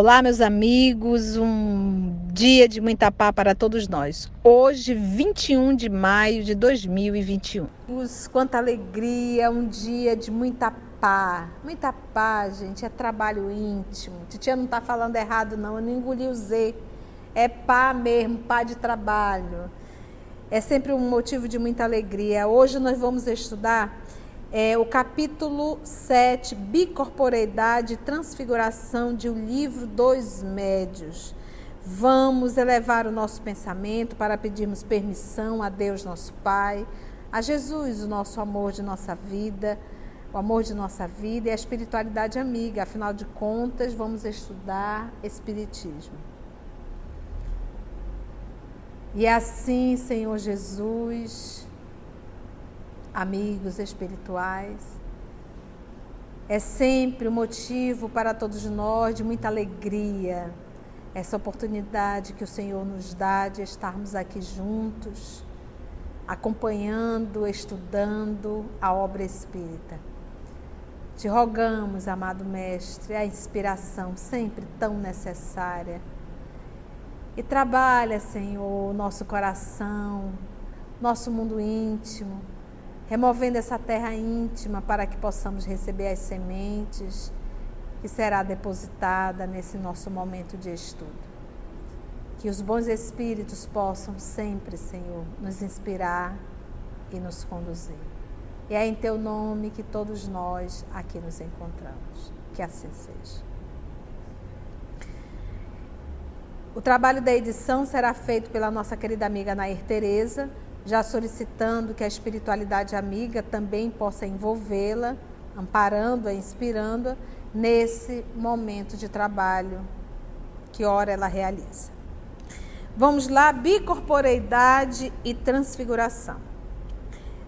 Olá, meus amigos, um dia de muita paz para todos nós. Hoje, 21 de maio de 2021. Quanta alegria, um dia de muita paz. Muita paz, gente, é trabalho íntimo. Titia não está falando errado, não, eu não engoli o Z. É pá mesmo, pá de trabalho. É sempre um motivo de muita alegria. Hoje nós vamos estudar é, o capítulo 7, Bicorporeidade e Transfiguração de O Livro dos Médios. Vamos elevar o nosso pensamento para pedirmos permissão a Deus, nosso Pai, a Jesus, o nosso amor de nossa vida, o amor de nossa vida e a espiritualidade amiga. Afinal de contas, vamos estudar Espiritismo. E assim, Senhor Jesus, amigos espirituais. É sempre um motivo para todos nós de muita alegria essa oportunidade que o Senhor nos dá de estarmos aqui juntos, acompanhando, estudando a obra espírita. Te rogamos, amado Mestre, a inspiração sempre tão necessária. E trabalha, Senhor, nosso coração, nosso mundo íntimo removendo essa terra íntima para que possamos receber as sementes que será depositada nesse nosso momento de estudo. Que os bons espíritos possam sempre, Senhor, nos inspirar e nos conduzir. E é em teu nome que todos nós aqui nos encontramos. Que assim seja. O trabalho da edição será feito pela nossa querida amiga Nair Tereza já solicitando que a espiritualidade amiga também possa envolvê-la, amparando-a, inspirando-a nesse momento de trabalho que ora ela realiza. Vamos lá, bicorporeidade e transfiguração.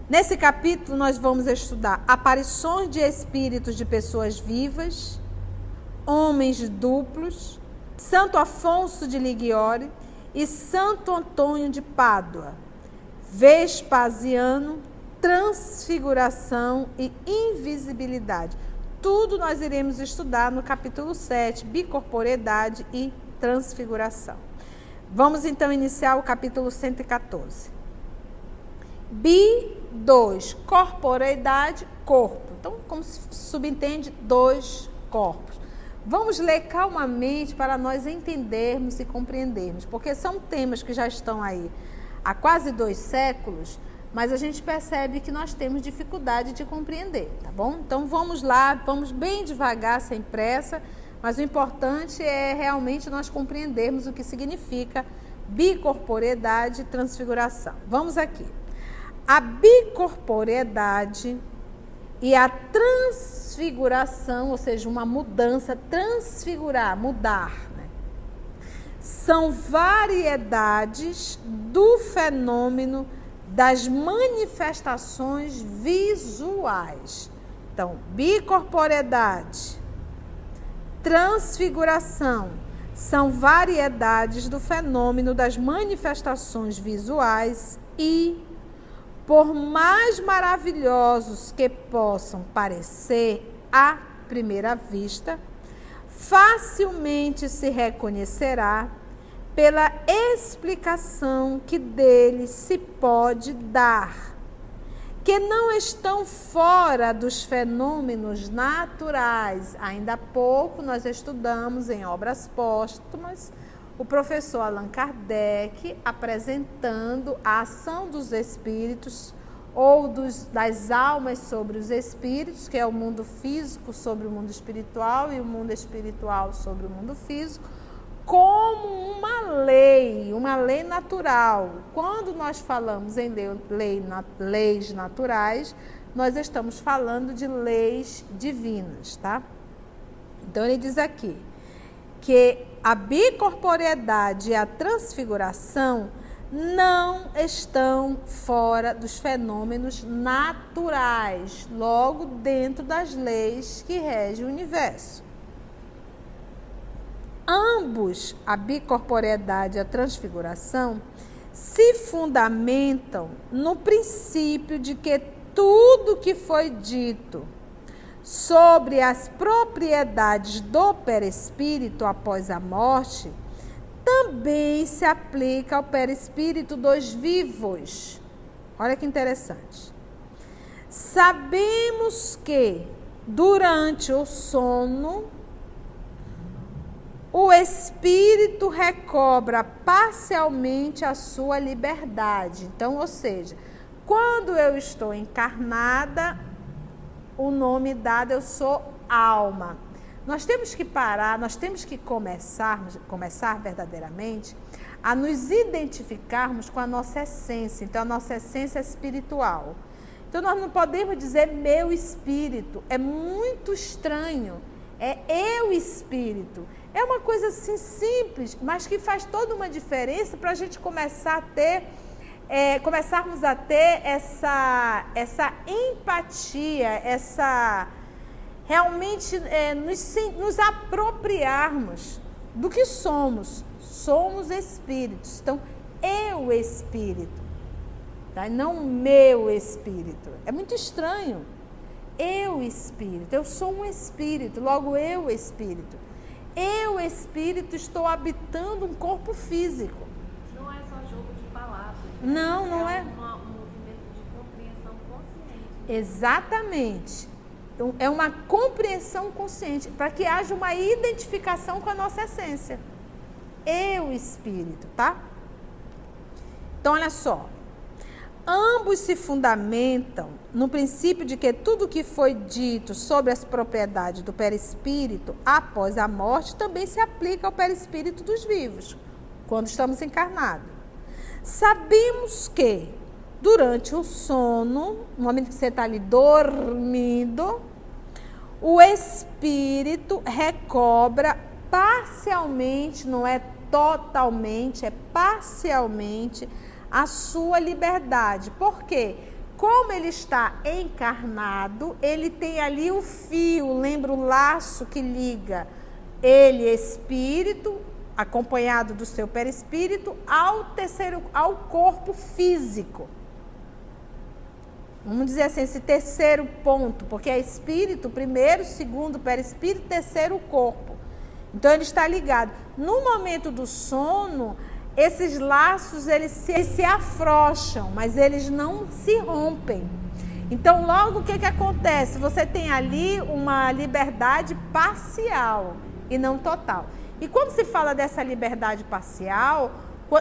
Nesse capítulo nós vamos estudar aparições de espíritos de pessoas vivas, homens duplos, Santo Afonso de Liguiore e Santo Antônio de Pádua Vespasiano, transfiguração e invisibilidade. Tudo nós iremos estudar no capítulo 7, bicorporeidade e transfiguração. Vamos então iniciar o capítulo 114. Bi 2, corporeidade, corpo. Então, como se subentende, dois corpos. Vamos ler calmamente para nós entendermos e compreendermos, porque são temas que já estão aí há quase dois séculos, mas a gente percebe que nós temos dificuldade de compreender, tá bom? Então vamos lá, vamos bem devagar, sem pressa, mas o importante é realmente nós compreendermos o que significa bicorporeidade e transfiguração. Vamos aqui. A bicorporeidade e a transfiguração, ou seja, uma mudança, transfigurar, mudar, são variedades do fenômeno das manifestações visuais. Então, bicorporeidade, transfiguração são variedades do fenômeno das manifestações visuais e, por mais maravilhosos que possam parecer à primeira vista, facilmente se reconhecerá pela explicação que dele se pode dar, que não estão fora dos fenômenos naturais. Ainda há pouco nós estudamos em obras póstumas o professor Allan Kardec apresentando a ação dos espíritos ou dos, das almas sobre os espíritos, que é o mundo físico sobre o mundo espiritual e o mundo espiritual sobre o mundo físico, como uma lei, uma lei natural. Quando nós falamos em lei, lei, leis naturais, nós estamos falando de leis divinas, tá? Então ele diz aqui que a bicorporeidade e a transfiguração não estão fora dos fenômenos naturais, logo dentro das leis que regem o universo. Ambos, a bicorporeidade e a transfiguração, se fundamentam no princípio de que tudo que foi dito sobre as propriedades do perispírito após a morte, também se aplica ao perispírito dos vivos. Olha que interessante. Sabemos que durante o sono o espírito recobra parcialmente a sua liberdade. Então, ou seja, quando eu estou encarnada, o nome dado eu sou alma. Nós temos que parar, nós temos que começar, começar verdadeiramente a nos identificarmos com a nossa essência. Então, a nossa essência é espiritual. Então, nós não podemos dizer meu espírito. É muito estranho. É eu espírito. É uma coisa assim simples, mas que faz toda uma diferença para a gente começar a ter, é, começarmos a ter essa, essa empatia, essa realmente é, nos, nos apropriarmos do que somos. Somos espíritos. Então, eu espírito, tá? não meu espírito. É muito estranho. Eu espírito, eu sou um espírito, logo eu espírito. Eu, espírito, estou habitando um corpo físico. Não é só jogo de palavras. Não, não é. É uma, um movimento de compreensão consciente. Exatamente. Então, é uma compreensão consciente, para que haja uma identificação com a nossa essência. Eu, espírito, tá? Então, olha só. Ambos se fundamentam no princípio de que tudo que foi dito sobre as propriedades do perispírito após a morte também se aplica ao perispírito dos vivos, quando estamos encarnados. Sabemos que durante o sono, no momento que você está ali dormindo, o espírito recobra parcialmente, não é totalmente, é parcialmente a sua liberdade. Por quê? Como ele está encarnado, ele tem ali o fio, lembra o laço que liga ele, espírito, acompanhado do seu perispírito, ao terceiro, ao corpo físico. Vamos dizer assim, esse terceiro ponto, porque é espírito, primeiro, segundo, perispírito, terceiro, corpo. Então ele está ligado. No momento do sono, esses laços eles se, eles se afrouxam, mas eles não se rompem. Então, logo o que, que acontece? Você tem ali uma liberdade parcial e não total. E quando se fala dessa liberdade parcial,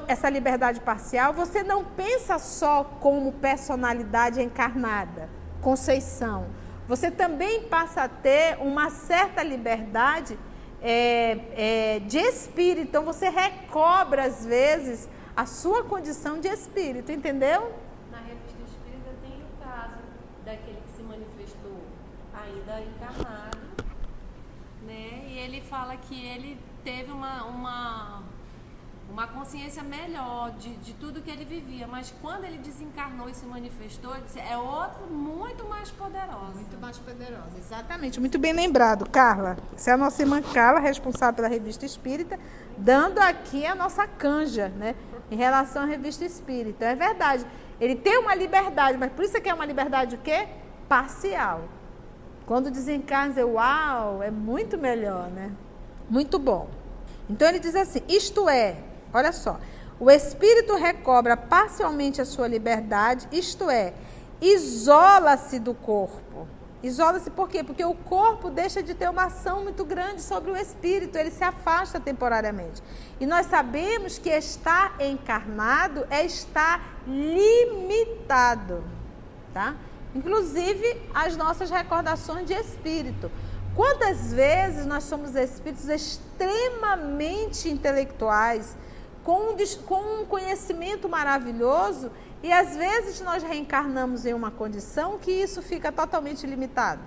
essa liberdade parcial, você não pensa só como personalidade encarnada, Conceição. Você também passa a ter uma certa liberdade é, é, de espírito. Então você recobra, às vezes, a sua condição de espírito, entendeu? Na revista espírita tem o caso daquele que se manifestou ainda encarnado, né? E ele fala que ele teve uma, uma uma consciência melhor de, de tudo que ele vivia. Mas quando ele desencarnou e se manifestou, é outro muito mais poderoso. Muito mais poderosa, exatamente. Muito bem lembrado, Carla. Essa é a nossa irmã Carla, responsável pela revista Espírita, dando aqui a nossa canja, né? Em relação à revista Espírita. É verdade. Ele tem uma liberdade, mas por isso é que é uma liberdade o quê? Parcial. Quando desencarna, uau, é muito melhor, né? Muito bom. Então ele diz assim: isto é, Olha só. O espírito recobra parcialmente a sua liberdade, isto é, isola-se do corpo. Isola-se por quê? Porque o corpo deixa de ter uma ação muito grande sobre o espírito, ele se afasta temporariamente. E nós sabemos que estar encarnado é estar limitado, tá? Inclusive as nossas recordações de espírito. Quantas vezes nós somos espíritos extremamente intelectuais, com um, com um conhecimento maravilhoso e às vezes nós reencarnamos em uma condição que isso fica totalmente limitado.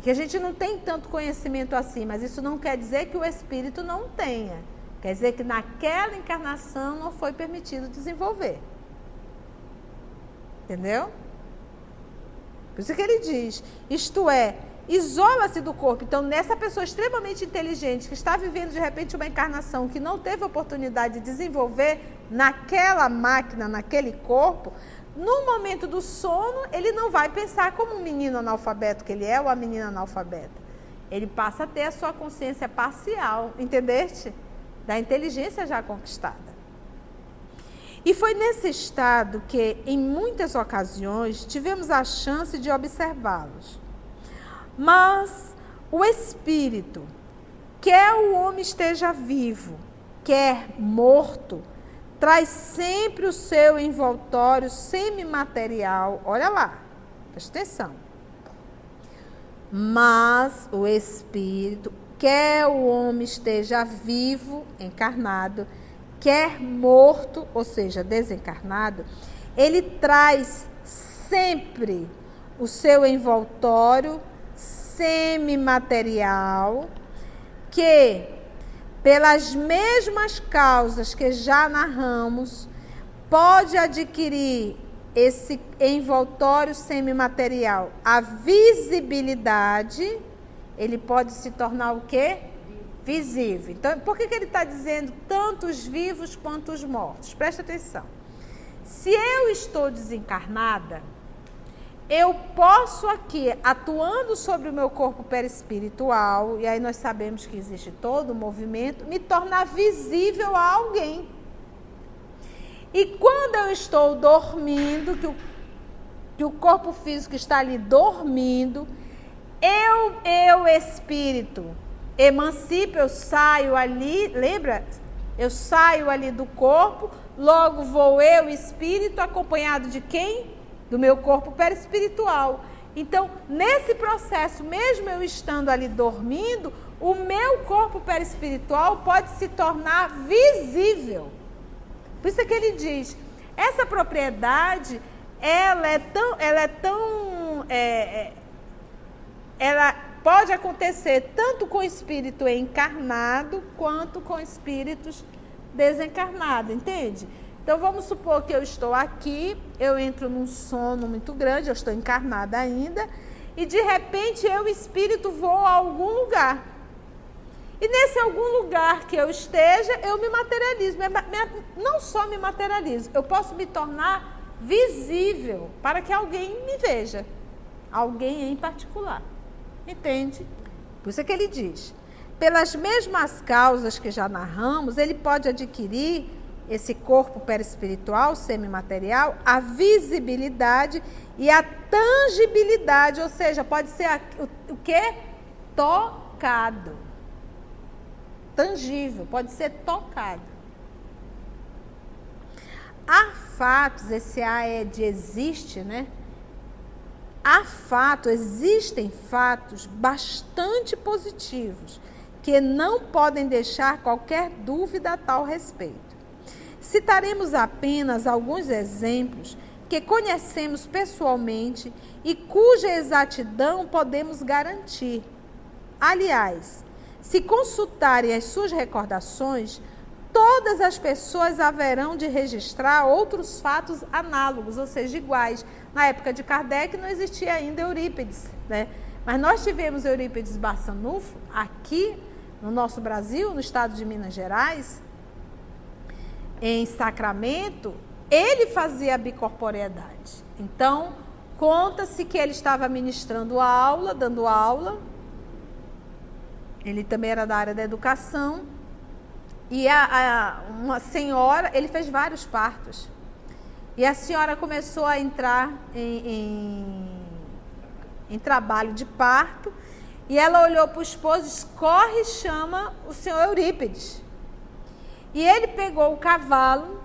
Que a gente não tem tanto conhecimento assim, mas isso não quer dizer que o espírito não tenha. Quer dizer que naquela encarnação não foi permitido desenvolver. Entendeu? Por isso que ele diz: isto é, isola-se do corpo. Então, nessa pessoa extremamente inteligente que está vivendo de repente uma encarnação que não teve oportunidade de desenvolver naquela máquina, naquele corpo, no momento do sono, ele não vai pensar como um menino analfabeto que ele é ou a menina analfabeta. Ele passa a ter a sua consciência parcial, entendeste? Da inteligência já conquistada. E foi nesse estado que, em muitas ocasiões, tivemos a chance de observá-los. Mas o espírito, quer o homem esteja vivo, quer morto, traz sempre o seu envoltório semimaterial. Olha lá, presta atenção. Mas o espírito, quer o homem esteja vivo, encarnado, quer morto, ou seja, desencarnado, ele traz sempre o seu envoltório semimaterial que pelas mesmas causas que já narramos, pode adquirir esse envoltório semimaterial, a visibilidade, ele pode se tornar o quê? Visível. Então, por que, que ele está dizendo tanto os vivos quanto os mortos? Presta atenção. Se eu estou desencarnada, eu posso aqui, atuando sobre o meu corpo perispiritual, e aí nós sabemos que existe todo o movimento, me tornar visível a alguém. E quando eu estou dormindo, que o, que o corpo físico está ali dormindo, eu, eu, espírito, emancipo, eu saio ali, lembra? Eu saio ali do corpo, logo vou eu, espírito, acompanhado de quem? Do meu corpo perispiritual. Então, nesse processo, mesmo eu estando ali dormindo, o meu corpo perispiritual pode se tornar visível. Por isso é que ele diz: essa propriedade, ela é tão, ela é tão, é, é, ela pode acontecer tanto com espírito encarnado quanto com espíritos desencarnados, entende? Então vamos supor que eu estou aqui, eu entro num sono muito grande, eu estou encarnada ainda, e de repente eu, espírito, vou a algum lugar. E nesse algum lugar que eu esteja, eu me materializo. Não só me materializo, eu posso me tornar visível para que alguém me veja. Alguém em particular. Entende? Por isso é que ele diz: pelas mesmas causas que já narramos, ele pode adquirir esse corpo perispiritual, semimaterial, a visibilidade e a tangibilidade, ou seja, pode ser a, o, o que? Tocado. Tangível, pode ser tocado. Há fatos, esse A é de existe, né? Há fatos, existem fatos bastante positivos que não podem deixar qualquer dúvida a tal respeito. Citaremos apenas alguns exemplos que conhecemos pessoalmente e cuja exatidão podemos garantir. Aliás, se consultarem as suas recordações, todas as pessoas haverão de registrar outros fatos análogos, ou seja, iguais. Na época de Kardec não existia ainda Eurípides, né? Mas nós tivemos Eurípides Barçanufo aqui no nosso Brasil, no estado de Minas Gerais, em Sacramento, ele fazia a bicorporeidade. Então, conta-se que ele estava ministrando aula, dando aula. Ele também era da área da educação. E a, a, uma senhora, ele fez vários partos. E a senhora começou a entrar em, em, em trabalho de parto. E ela olhou para o esposo, corre e chama o senhor Eurípides. E ele pegou o cavalo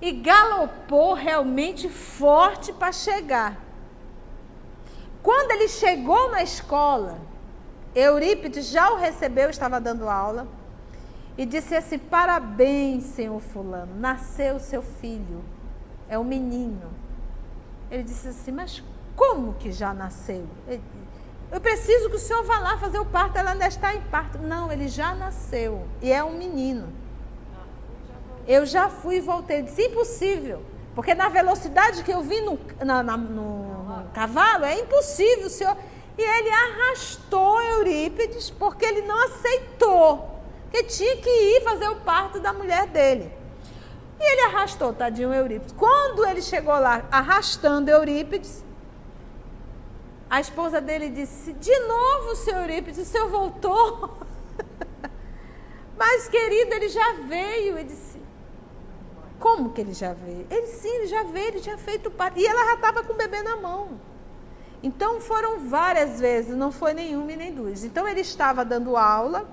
e galopou realmente forte para chegar. Quando ele chegou na escola, Eurípides já o recebeu, estava dando aula, e disse assim: Parabéns, senhor Fulano, nasceu seu filho, é um menino. Ele disse assim: Mas como que já nasceu? Ele, eu preciso que o senhor vá lá fazer o parto. Ela ainda está em parto. Não, ele já nasceu. E é um menino. Eu já fui e voltei. Ele disse, impossível. Porque na velocidade que eu vim no, na, na, no, no cavalo, é impossível, senhor. E ele arrastou Eurípides porque ele não aceitou. Que tinha que ir fazer o parto da mulher dele. E ele arrastou, tadinho, Eurípides. Quando ele chegou lá, arrastando Eurípides, a esposa dele disse: De novo, seu Eurípides, o senhor voltou? Mas, querido, ele já veio. Ele disse: Como que ele já veio? Ele sim, ele já veio, ele tinha feito parte. E ela já estava com o bebê na mão. Então foram várias vezes, não foi nenhuma e nem duas. Então ele estava dando aula,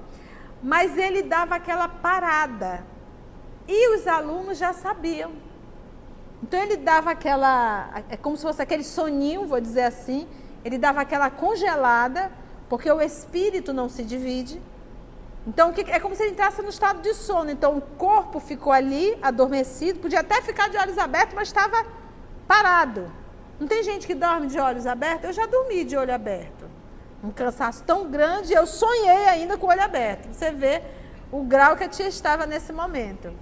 mas ele dava aquela parada. E os alunos já sabiam. Então ele dava aquela, é como se fosse aquele soninho, vou dizer assim, ele dava aquela congelada, porque o espírito não se divide. Então é como se ele entrasse no estado de sono. Então o corpo ficou ali, adormecido, podia até ficar de olhos abertos, mas estava parado. Não tem gente que dorme de olhos abertos? Eu já dormi de olho aberto. Um cansaço tão grande, eu sonhei ainda com o olho aberto. Você vê o grau que a tia estava nesse momento.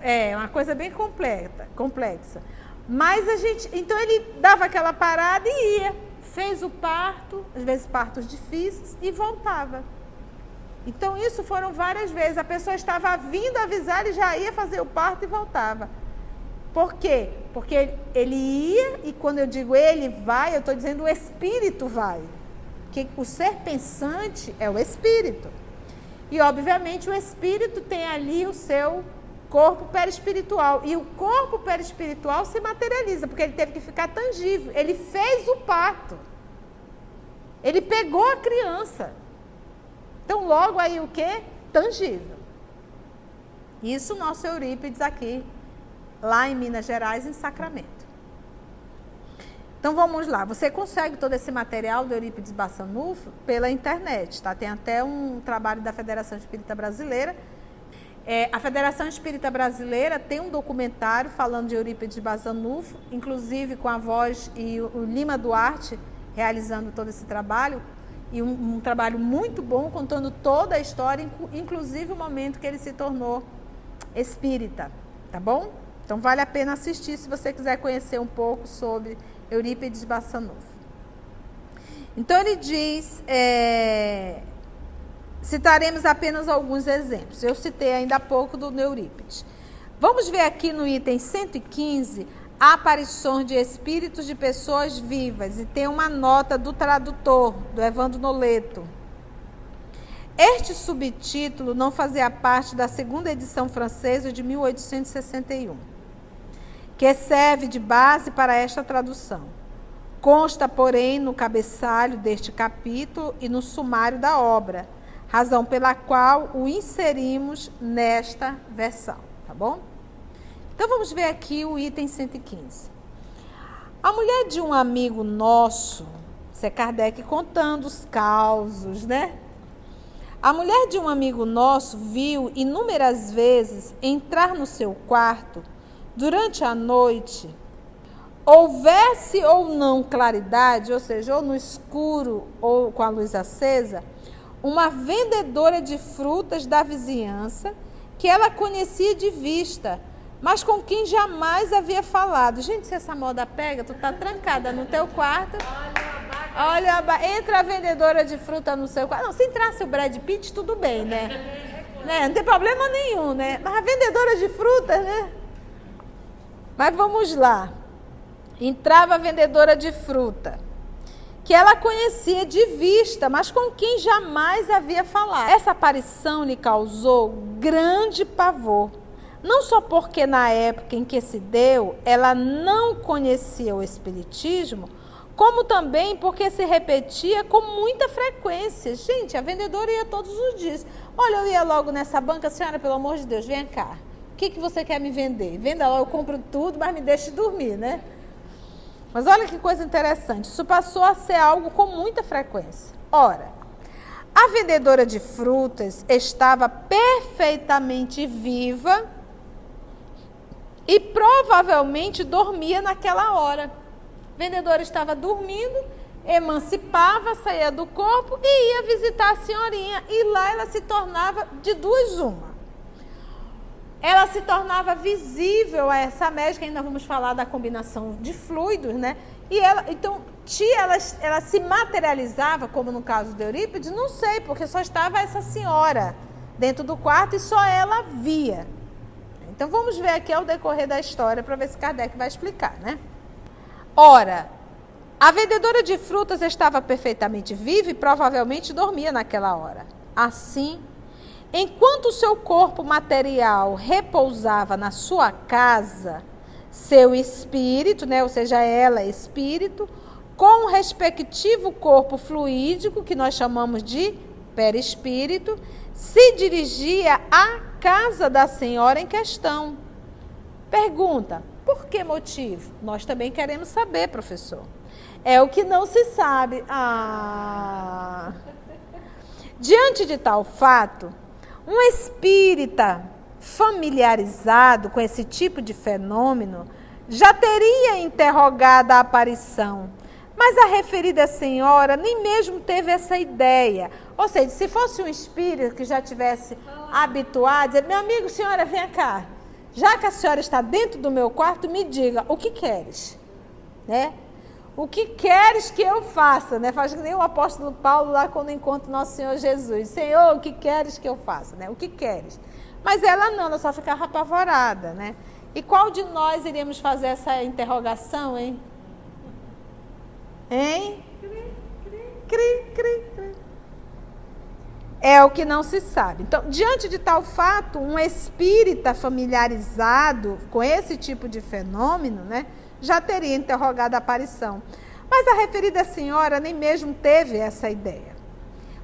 É, uma coisa bem completa, complexa. Mas a gente, então ele dava aquela parada e ia, fez o parto, às vezes partos difíceis e voltava. Então isso foram várias vezes. A pessoa estava vindo avisar, ele já ia fazer o parto e voltava. Por quê? Porque ele ia, e quando eu digo ele vai, eu estou dizendo o espírito vai. Porque o ser pensante é o espírito. E, obviamente, o espírito tem ali o seu corpo perispiritual. E o corpo perispiritual se materializa, porque ele teve que ficar tangível. Ele fez o parto. Ele pegou a criança. Então, logo aí o que? Tangível. Isso nosso Eurípides aqui lá em Minas Gerais, em Sacramento. Então vamos lá, você consegue todo esse material do Eurípides Bassanufo pela internet, tá? Tem até um trabalho da Federação Espírita Brasileira. É, a Federação Espírita Brasileira tem um documentário falando de Eurípides Bassanufo, inclusive com a voz e o Lima Duarte realizando todo esse trabalho, e um, um trabalho muito bom contando toda a história, inclusive o momento que ele se tornou espírita, tá bom? Então vale a pena assistir se você quiser conhecer um pouco sobre Eurípides Bassanufo. Então ele diz, é, citaremos apenas alguns exemplos. Eu citei ainda há pouco do Eurípides. Vamos ver aqui no item 115 aparições de espíritos de pessoas vivas e tem uma nota do tradutor, do Evandro Noleto. Este subtítulo não fazia parte da segunda edição francesa de 1861 que serve de base para esta tradução. Consta, porém, no cabeçalho deste capítulo e no sumário da obra, razão pela qual o inserimos nesta versão, tá bom? Então vamos ver aqui o item 115. A mulher de um amigo nosso, isso é Kardec contando os causos, né? A mulher de um amigo nosso viu inúmeras vezes entrar no seu quarto durante a noite, houvesse ou não claridade, ou seja, ou no escuro ou com a luz acesa, uma vendedora de frutas da vizinhança que ela conhecia de vista, mas com quem jamais havia falado. Gente, se essa moda pega, tu tá trancada no teu quarto. Olha, entra a vendedora de fruta no seu quarto. Não, se entrasse o Brad Pitt, tudo bem, né? né? Não tem problema nenhum, né? Mas a vendedora de frutas, né? Mas vamos lá. Entrava a vendedora de fruta, que ela conhecia de vista, mas com quem jamais havia falado. Essa aparição lhe causou grande pavor. Não só porque na época em que se deu, ela não conhecia o espiritismo, como também porque se repetia com muita frequência. Gente, a vendedora ia todos os dias. Olha, eu ia logo nessa banca, senhora, pelo amor de Deus, vem cá que, que você quer me vender? Venda lá, eu compro tudo, mas me deixe dormir, né? Mas olha que coisa interessante, isso passou a ser algo com muita frequência. Ora, a vendedora de frutas estava perfeitamente viva e provavelmente dormia naquela hora. A vendedora estava dormindo, emancipava, saía do corpo e ia visitar a senhorinha. E lá ela se tornava de duas uma ela se tornava visível a essa médica, ainda vamos falar da combinação de fluidos, né? E ela, então, tia, ela, ela se materializava, como no caso de Eurípides, não sei, porque só estava essa senhora dentro do quarto e só ela via. Então vamos ver aqui ao decorrer da história para ver se Kardec vai explicar, né? Ora, a vendedora de frutas estava perfeitamente viva e provavelmente dormia naquela hora. Assim, enquanto seu corpo material repousava na sua casa, seu espírito, né, ou seja, ela espírito, com o respectivo corpo fluídico, que nós chamamos de perispírito, se dirigia à casa da senhora em questão. Pergunta: por que motivo? Nós também queremos saber, professor. É o que não se sabe. Ah. Diante de tal fato, um espírita familiarizado com esse tipo de fenômeno já teria interrogado a aparição, mas a referida senhora nem mesmo teve essa ideia. Ou seja, se fosse um espírito que já tivesse habituado, dizer, meu amigo, senhora, vem cá. Já que a senhora está dentro do meu quarto, me diga o que queres, né? O que queres que eu faça, né? Faz que nem o apóstolo Paulo lá quando encontra nosso Senhor Jesus. Senhor, o que queres que eu faça, né? O que queres? Mas ela não, ela só ficava apavorada, né? E qual de nós iríamos fazer essa interrogação, hein? Hein? Cri, cri, cri. É o que não se sabe. Então, diante de tal fato, um espírita familiarizado com esse tipo de fenômeno, né, já teria interrogado a aparição. Mas a referida senhora nem mesmo teve essa ideia.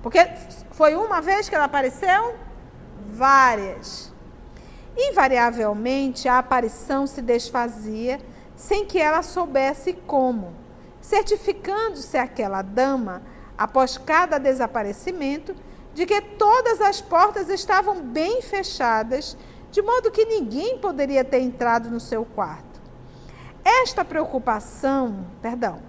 Porque foi uma vez que ela apareceu? várias. Invariavelmente, a aparição se desfazia sem que ela soubesse como, certificando-se aquela dama, após cada desaparecimento, de que todas as portas estavam bem fechadas, de modo que ninguém poderia ter entrado no seu quarto. Esta preocupação, perdão,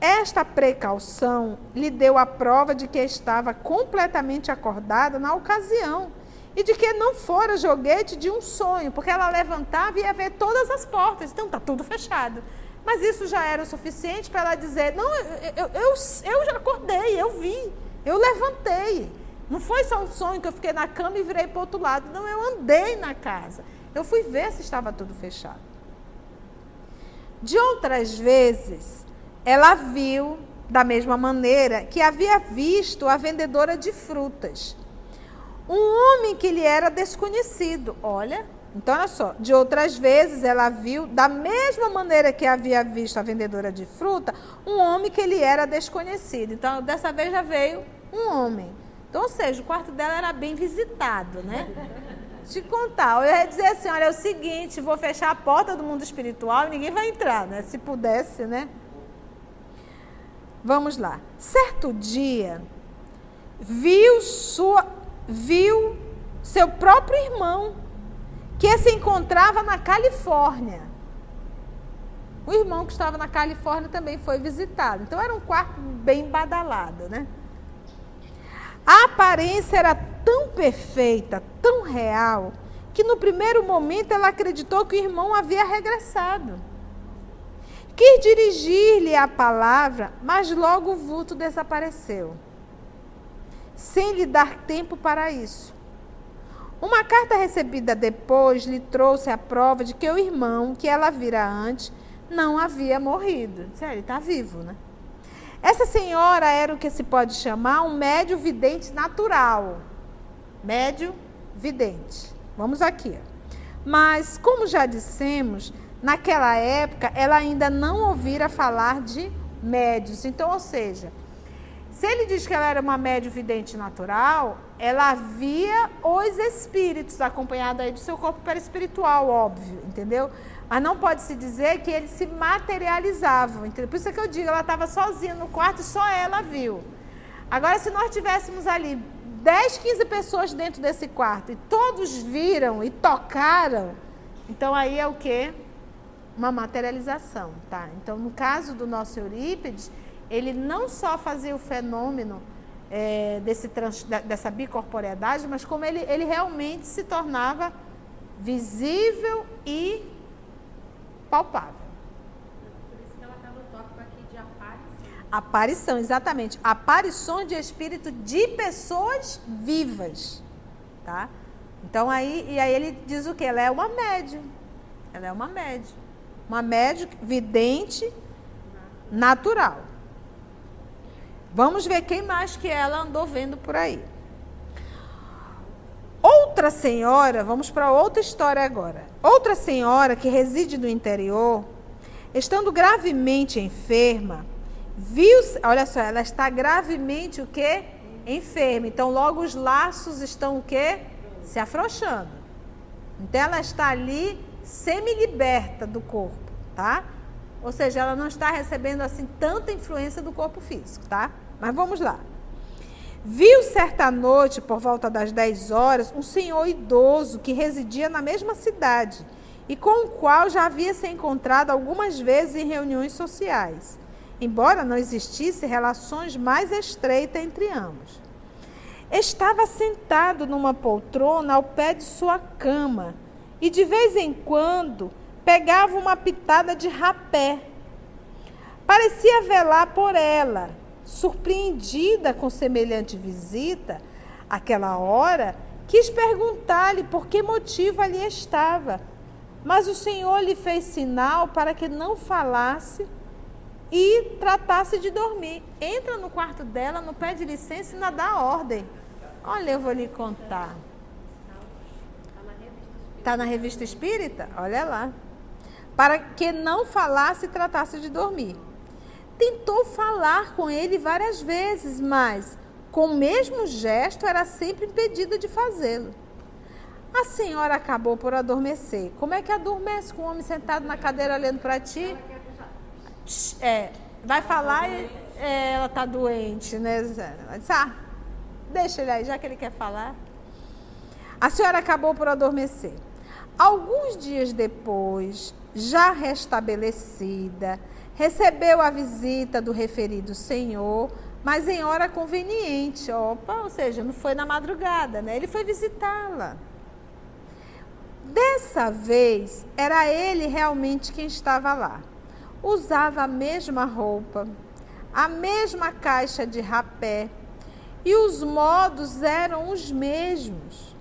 esta precaução lhe deu a prova de que estava completamente acordada na ocasião e de que não fora joguete de um sonho, porque ela levantava e ia ver todas as portas, então está tudo fechado. Mas isso já era o suficiente para ela dizer: Não, eu, eu, eu já acordei, eu vi, eu levantei. Não foi só um sonho que eu fiquei na cama e virei para o outro lado. Não, eu andei na casa. Eu fui ver se estava tudo fechado. De outras vezes, ela viu, da mesma maneira, que havia visto a vendedora de frutas um homem que lhe era desconhecido. Olha, então olha só, de outras vezes ela viu, da mesma maneira que havia visto a vendedora de fruta, um homem que lhe era desconhecido. Então dessa vez já veio um homem. Então, ou seja, o quarto dela era bem visitado, né? Te contar, eu ia dizer assim, olha, é o seguinte, vou fechar a porta do mundo espiritual e ninguém vai entrar, né? Se pudesse, né? Vamos lá. Certo dia, viu sua viu seu próprio irmão, que se encontrava na Califórnia. O irmão que estava na Califórnia também foi visitado. Então era um quarto bem badalado, né? A aparência era tão perfeita, tão real, que no primeiro momento ela acreditou que o irmão havia regressado. Quis dirigir-lhe a palavra, mas logo o vulto desapareceu sem lhe dar tempo para isso. Uma carta recebida depois lhe trouxe a prova de que o irmão, que ela vira antes, não havia morrido. Ele está vivo, né? Essa senhora era o que se pode chamar um médio vidente natural. Médio vidente. Vamos aqui. Mas, como já dissemos, naquela época ela ainda não ouvira falar de médios. Então, ou seja, se ele diz que ela era uma médio vidente natural, ela via os espíritos acompanhada aí do seu corpo perispiritual, óbvio, entendeu? Mas não pode se dizer que eles se materializavam, entendeu? Por isso é que eu digo, ela estava sozinha no quarto e só ela viu. Agora, se nós tivéssemos ali 10, 15 pessoas dentro desse quarto e todos viram e tocaram, então aí é o que? Uma materialização, tá? Então, no caso do nosso Eurípides, ele não só fazia o fenômeno é, desse trans, dessa bicorporeidade, mas como ele, ele realmente se tornava visível e palpável. Por isso que ela está no tópico aqui de aparição. Aparição, exatamente. Aparições de espírito de pessoas vivas. Tá? Então aí, e aí ele diz o que? Ela é uma médium. Ela é uma médium. Uma médium vidente natural. Vamos ver quem mais que ela andou vendo por aí. Outra senhora, vamos para outra história agora. Outra senhora que reside no interior, estando gravemente enferma, viu, olha só, ela está gravemente o quê? Enferma. Então logo os laços estão o quê? Se afrouxando. Então ela está ali semi-liberta do corpo, tá? Ou seja, ela não está recebendo assim tanta influência do corpo físico, tá? Mas vamos lá. Viu certa noite, por volta das 10 horas, um senhor idoso que residia na mesma cidade e com o qual já havia se encontrado algumas vezes em reuniões sociais, embora não existisse relações mais estreitas entre ambos. Estava sentado numa poltrona ao pé de sua cama e de vez em quando pegava uma pitada de rapé. Parecia velar por ela surpreendida com semelhante visita, aquela hora, quis perguntar-lhe por que motivo ali estava. Mas o Senhor lhe fez sinal para que não falasse e tratasse de dormir. Entra no quarto dela, não pede licença e não dá ordem. Olha, eu vou lhe contar. Está na revista espírita? Olha lá. Para que não falasse e tratasse de dormir tentou falar com ele várias vezes, mas com o mesmo gesto era sempre impedida de fazê-lo. A senhora acabou por adormecer. Como é que adormece com um homem sentado na cadeira olhando para ti? É, vai falar e é, ela está doente, né? Disse, ah, deixa ele aí, já que ele quer falar. A senhora acabou por adormecer. Alguns dias depois, já restabelecida, recebeu a visita do referido senhor, mas em hora conveniente. Opa, ou seja, não foi na madrugada, né? Ele foi visitá-la. Dessa vez, era ele realmente quem estava lá. Usava a mesma roupa, a mesma caixa de rapé, e os modos eram os mesmos.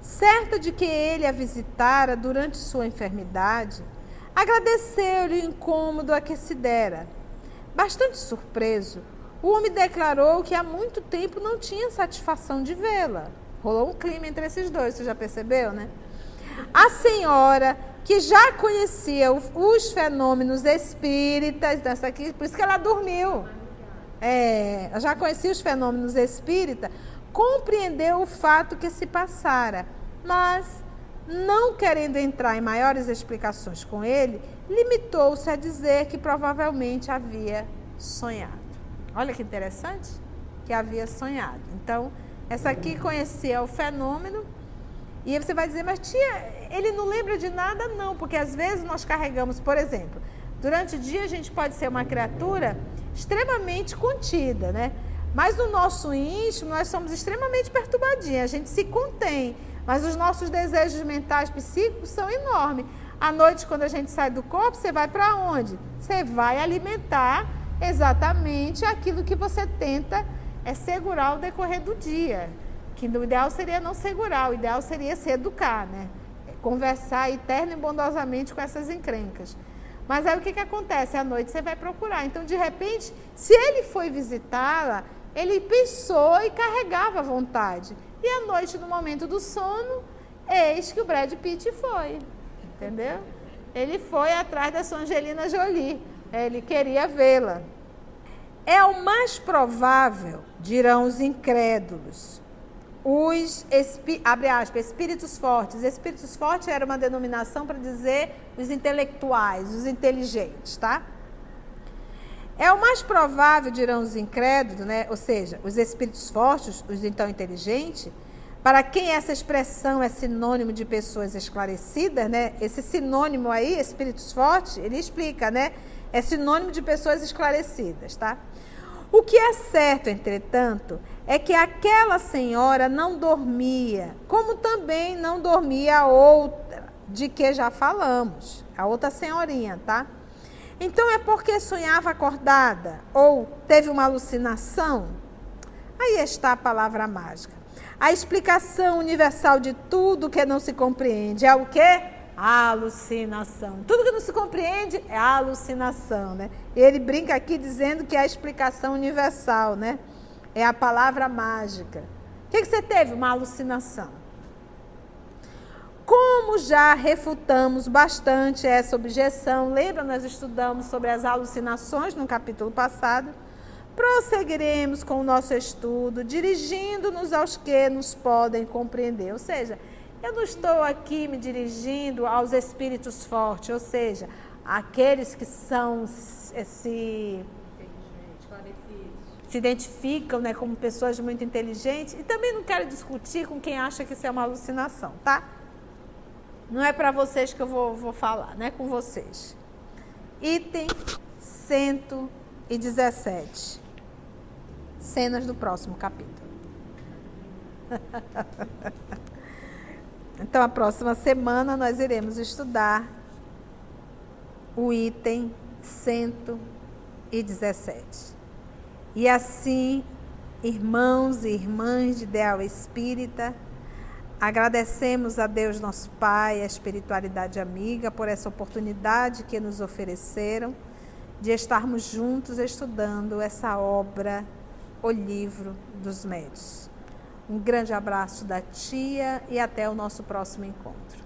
Certa de que ele a visitara durante sua enfermidade, Agradeceu-lhe o incômodo a que se dera. Bastante surpreso, o homem declarou que há muito tempo não tinha satisfação de vê-la. Rolou um clima entre esses dois, você já percebeu, né? A senhora, que já conhecia os fenômenos espíritas, dessa aqui, por isso que ela dormiu. É, já conhecia os fenômenos espíritas, compreendeu o fato que se passara, mas não querendo entrar em maiores explicações com ele, limitou-se a dizer que provavelmente havia sonhado. Olha que interessante, que havia sonhado. Então, essa aqui conhecia o fenômeno, e você vai dizer, mas tia, ele não lembra de nada? Não, porque às vezes nós carregamos, por exemplo, durante o dia a gente pode ser uma criatura extremamente contida, né? Mas no nosso íntimo nós somos extremamente perturbadinhos, a gente se contém. Mas os nossos desejos mentais psíquicos são enormes. À noite, quando a gente sai do corpo, você vai para onde? Você vai alimentar exatamente aquilo que você tenta é segurar ao decorrer do dia. Que o ideal seria não segurar, o ideal seria se educar, né? Conversar eterno e bondosamente com essas encrencas. Mas aí o que, que acontece? À noite você vai procurar. Então, de repente, se ele foi visitá-la, ele pensou e carregava a vontade. E à noite, no momento do sono, eis que o Brad Pitt foi. Entendeu? Ele foi atrás da sua Angelina Jolie. Ele queria vê-la. É o mais provável, dirão os incrédulos. Os, abre aspas, espíritos fortes. Espíritos fortes era uma denominação para dizer os intelectuais, os inteligentes, tá? É o mais provável, dirão os incrédulos, né? ou seja, os espíritos fortes, os então inteligentes, para quem essa expressão é sinônimo de pessoas esclarecidas, né? Esse sinônimo aí, espíritos fortes, ele explica, né? É sinônimo de pessoas esclarecidas, tá? O que é certo, entretanto, é que aquela senhora não dormia, como também não dormia a outra, de que já falamos, a outra senhorinha, tá? Então é porque sonhava acordada ou teve uma alucinação? Aí está a palavra mágica. A explicação universal de tudo que não se compreende é o quê? Alucinação. Tudo que não se compreende é alucinação, né? Ele brinca aqui dizendo que é a explicação universal, né? É a palavra mágica. O que, que você teve? Uma alucinação. Como já refutamos bastante essa objeção, lembra, nós estudamos sobre as alucinações no capítulo passado. Prosseguiremos com o nosso estudo, dirigindo-nos aos que nos podem compreender. Ou seja, eu não estou aqui me dirigindo aos espíritos fortes, ou seja, aqueles que são se, se identificam né, como pessoas muito inteligentes. E também não quero discutir com quem acha que isso é uma alucinação, tá? Não é para vocês que eu vou, vou falar, não é com vocês. Item 117. Cenas do próximo capítulo. então, a próxima semana nós iremos estudar o item 117. E assim, irmãos e irmãs de ideal espírita, Agradecemos a Deus, nosso Pai, a espiritualidade amiga, por essa oportunidade que nos ofereceram de estarmos juntos estudando essa obra, o livro dos médios. Um grande abraço da tia e até o nosso próximo encontro.